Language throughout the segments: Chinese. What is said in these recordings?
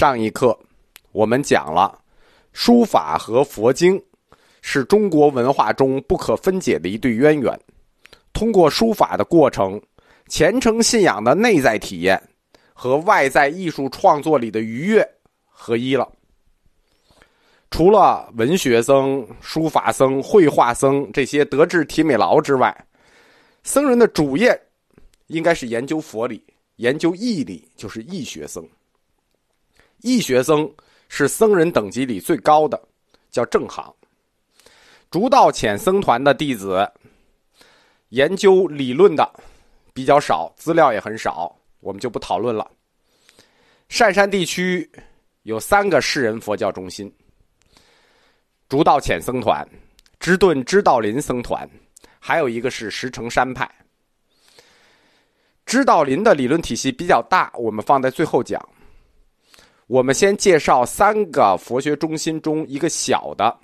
上一课我们讲了，书法和佛经是中国文化中不可分解的一对渊源。通过书法的过程，虔诚信仰的内在体验和外在艺术创作里的愉悦合一了。除了文学僧、书法僧、绘画僧这些德智体美劳之外，僧人的主业应该是研究佛理、研究义理，就是义学僧。义学僧是僧人等级里最高的，叫正行。竹道浅僧团的弟子，研究理论的比较少，资料也很少，我们就不讨论了。善山地区有三个世人佛教中心：竹道浅僧团、支顿支道林僧团，还有一个是石城山派。支道林的理论体系比较大，我们放在最后讲。我们先介绍三个佛学中心中一个小的，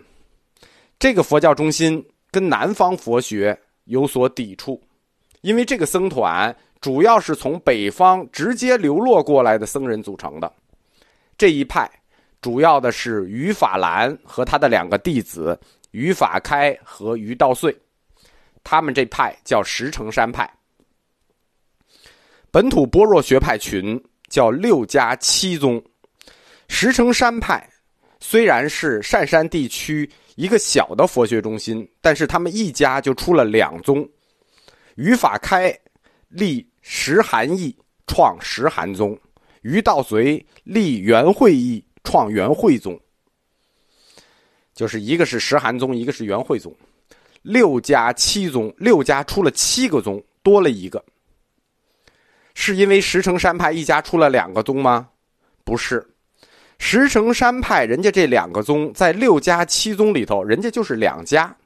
这个佛教中心跟南方佛学有所抵触，因为这个僧团主要是从北方直接流落过来的僧人组成的。这一派主要的是于法兰和他的两个弟子于法开和于道岁，他们这派叫石城山派。本土般若学派群叫六家七宗。石城山派虽然是善山地区一个小的佛学中心，但是他们一家就出了两宗。于法开立石函义，创石函宗；于道随立元会义，创元会宗。就是一个是石函宗，一个是元会宗。六家七宗，六家出了七个宗，多了一个。是因为石城山派一家出了两个宗吗？不是。石城山派，人家这两个宗在六家七宗里头，人家就是两家。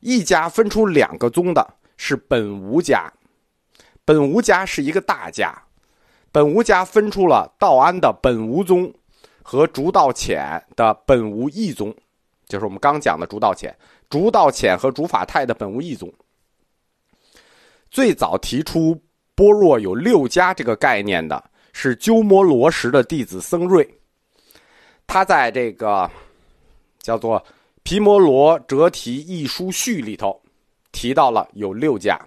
一家分出两个宗的是本无家，本无家是一个大家，本无家分出了道安的本无宗和竺道潜的本无义宗，就是我们刚讲的竺道潜、竺道潜和竺法泰的本无义宗。最早提出般若有六家这个概念的。是鸠摩罗什的弟子僧瑞，他在这个叫做《毗摩罗折题译书序》里头提到了有六家。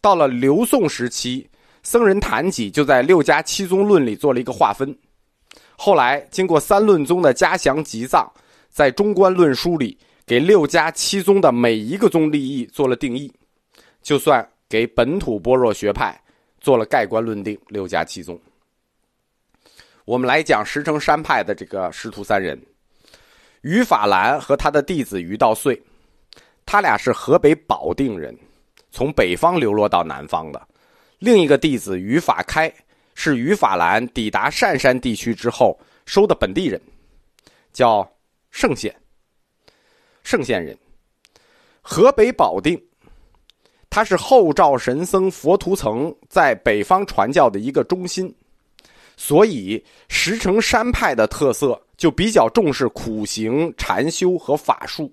到了刘宋时期，僧人谭己就在六家七宗论里做了一个划分。后来经过三论宗的加详集藏，在中观论书里给六家七宗的每一个宗立义做了定义，就算给本土般若学派做了盖棺论定。六家七宗。我们来讲石城山派的这个师徒三人，于法兰和他的弟子于道岁，他俩是河北保定人，从北方流落到南方的。另一个弟子于法开是于法兰抵达善山地区之后收的本地人，叫圣贤，圣贤人，河北保定，他是后赵神僧佛图层在北方传教的一个中心。所以，石城山派的特色就比较重视苦行、禅修和法术，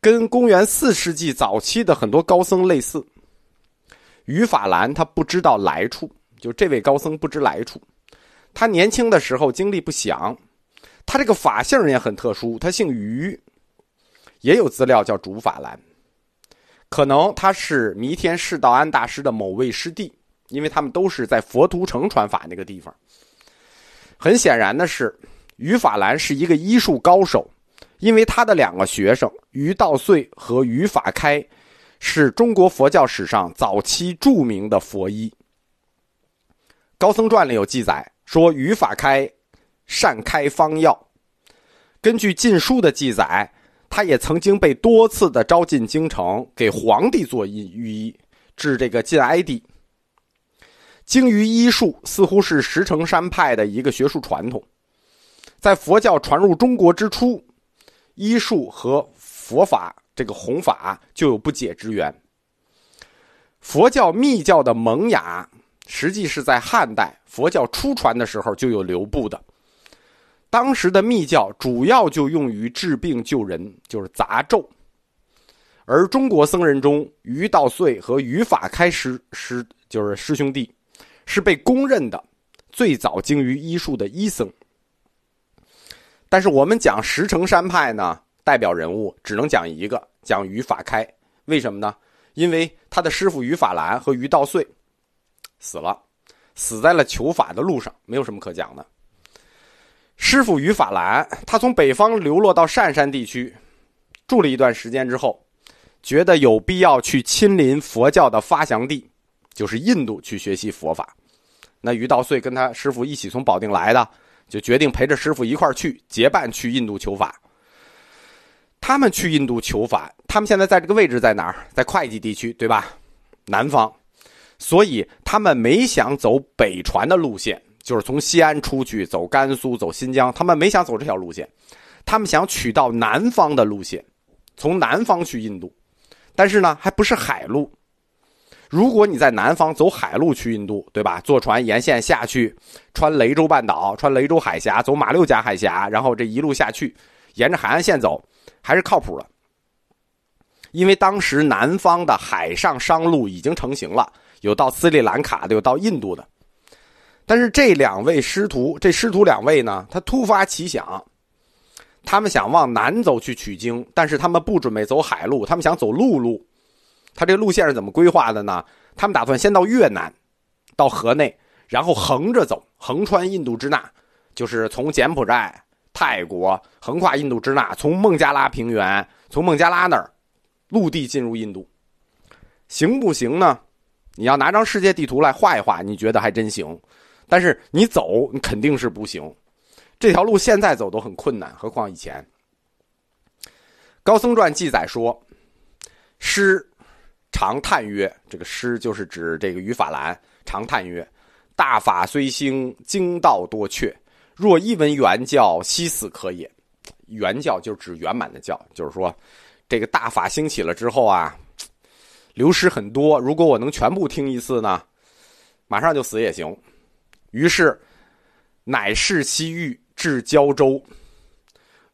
跟公元四世纪早期的很多高僧类似。于法兰他不知道来处，就这位高僧不知来处。他年轻的时候经历不详，他这个法姓也很特殊，他姓于，也有资料叫竺法兰，可能他是弥天释道安大师的某位师弟。因为他们都是在佛图城传法那个地方。很显然的是，于法兰是一个医术高手，因为他的两个学生于道岁和于法开，是中国佛教史上早期著名的佛医。高僧传里有记载说，于法开善开方药。根据《晋书》的记载，他也曾经被多次的招进京城，给皇帝做医御医，治这个晋哀帝。精于医术，似乎是石城山派的一个学术传统。在佛教传入中国之初，医术和佛法这个弘法就有不解之缘。佛教密教的萌芽，实际是在汉代佛教初传的时候就有流布的。当时的密教主要就用于治病救人，就是杂咒。而中国僧人中，于道岁和于法开师师就是师兄弟。是被公认的最早精于医术的医僧。但是我们讲石城山派呢，代表人物只能讲一个，讲于法开。为什么呢？因为他的师傅于法兰和于道岁死了，死在了求法的路上，没有什么可讲的。师傅于法兰，他从北方流落到鄯山地区，住了一段时间之后，觉得有必要去亲临佛教的发祥地，就是印度去学习佛法。那于道岁跟他师傅一起从保定来的。就决定陪着师傅一块去结伴去印度求法。他们去印度求法，他们现在在这个位置在哪儿？在会稽地区，对吧？南方，所以他们没想走北传的路线，就是从西安出去走甘肃、走新疆。他们没想走这条路线，他们想取到南方的路线，从南方去印度，但是呢，还不是海路。如果你在南方走海路去印度，对吧？坐船沿线下去，穿雷州半岛，穿雷州海峡，走马六甲海峡，然后这一路下去，沿着海岸线走，还是靠谱的。因为当时南方的海上商路已经成型了，有到斯里兰卡的，有到印度的。但是这两位师徒，这师徒两位呢，他突发奇想，他们想往南走去取经，但是他们不准备走海路，他们想走陆路。他这路线是怎么规划的呢？他们打算先到越南，到河内，然后横着走，横穿印度支那，就是从柬埔寨、泰国横跨印度支那，从孟加拉平原，从孟加拉那儿陆地进入印度，行不行呢？你要拿张世界地图来画一画，你觉得还真行。但是你走，你肯定是不行。这条路现在走都很困难，何况以前。高僧传记载说，师。常叹曰：“这个诗就是指这个于法兰。常叹曰：‘大法虽兴，经道多阙。若一闻原教，悉死可也。’原教就指圆满的教，就是说，这个大法兴起了之后啊，流失很多。如果我能全部听一次呢，马上就死也行。于是，乃视西域至胶州，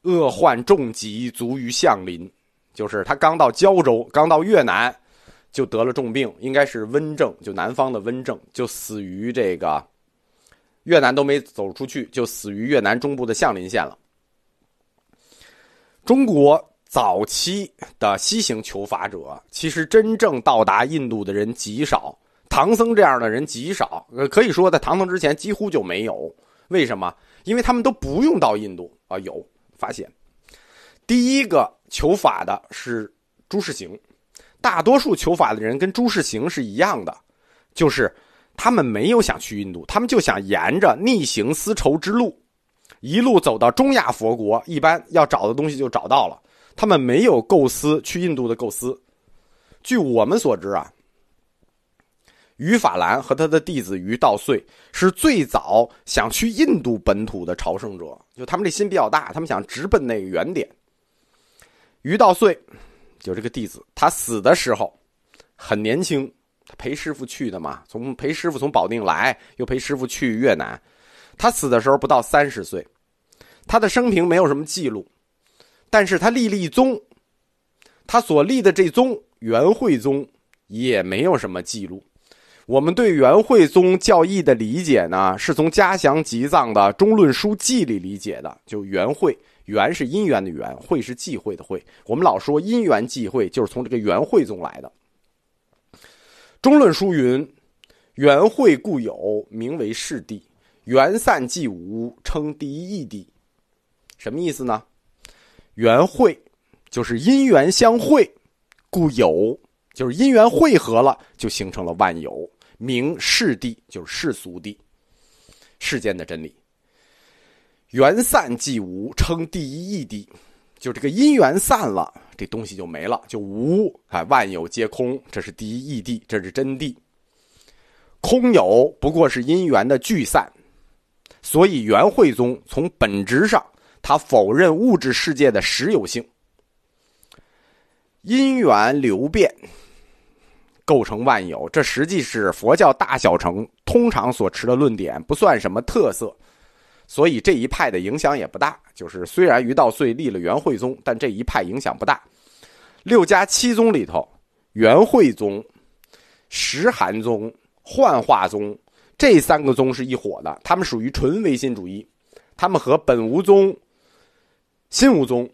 恶患重疾，卒于相邻。就是他刚到胶州，刚到越南。”就得了重病，应该是温症，就南方的温症，就死于这个越南都没走出去，就死于越南中部的相邻县了。中国早期的西行求法者，其实真正到达印度的人极少，唐僧这样的人极少，可以说在唐僧之前几乎就没有。为什么？因为他们都不用到印度啊。有发现，第一个求法的是朱士行。大多数求法的人跟朱士行是一样的，就是他们没有想去印度，他们就想沿着逆行丝绸之路，一路走到中亚佛国，一般要找的东西就找到了。他们没有构思去印度的构思。据我们所知啊，于法兰和他的弟子于道岁是最早想去印度本土的朝圣者，就他们这心比较大，他们想直奔那个原点。于道岁。就这个弟子，他死的时候很年轻，他陪师傅去的嘛，从陪师傅从保定来，又陪师傅去越南。他死的时候不到三十岁，他的生平没有什么记录，但是他立了一宗，他所立的这宗元惠宗也没有什么记录。我们对元惠宗教义的理解呢，是从嘉祥集藏的《中论书记》里理解的，就元惠。缘是因缘的缘，会是忌讳的会。我们老说因缘忌讳，就是从这个缘会中来的。中论书云：“缘会故有，名为世地；缘散即无，称第一义地。”什么意思呢？缘会就是因缘相会，故有，就是因缘汇合了，就形成了万有，名世地，就是世俗地，世间的真理。缘散即无，称第一义谛，就这个因缘散了，这东西就没了，就无啊，万有皆空，这是第一义谛，这是真谛。空有不过是因缘的聚散，所以元惠宗从本质上，他否认物质世界的实有性。因缘流变，构成万有，这实际是佛教大小乘通常所持的论点，不算什么特色。所以这一派的影响也不大，就是虽然于道岁立了元惠宗，但这一派影响不大。六家七宗里头，元惠宗、石函宗、幻化宗这三个宗是一伙的，他们属于纯唯心主义，他们和本无宗、新无宗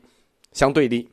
相对立。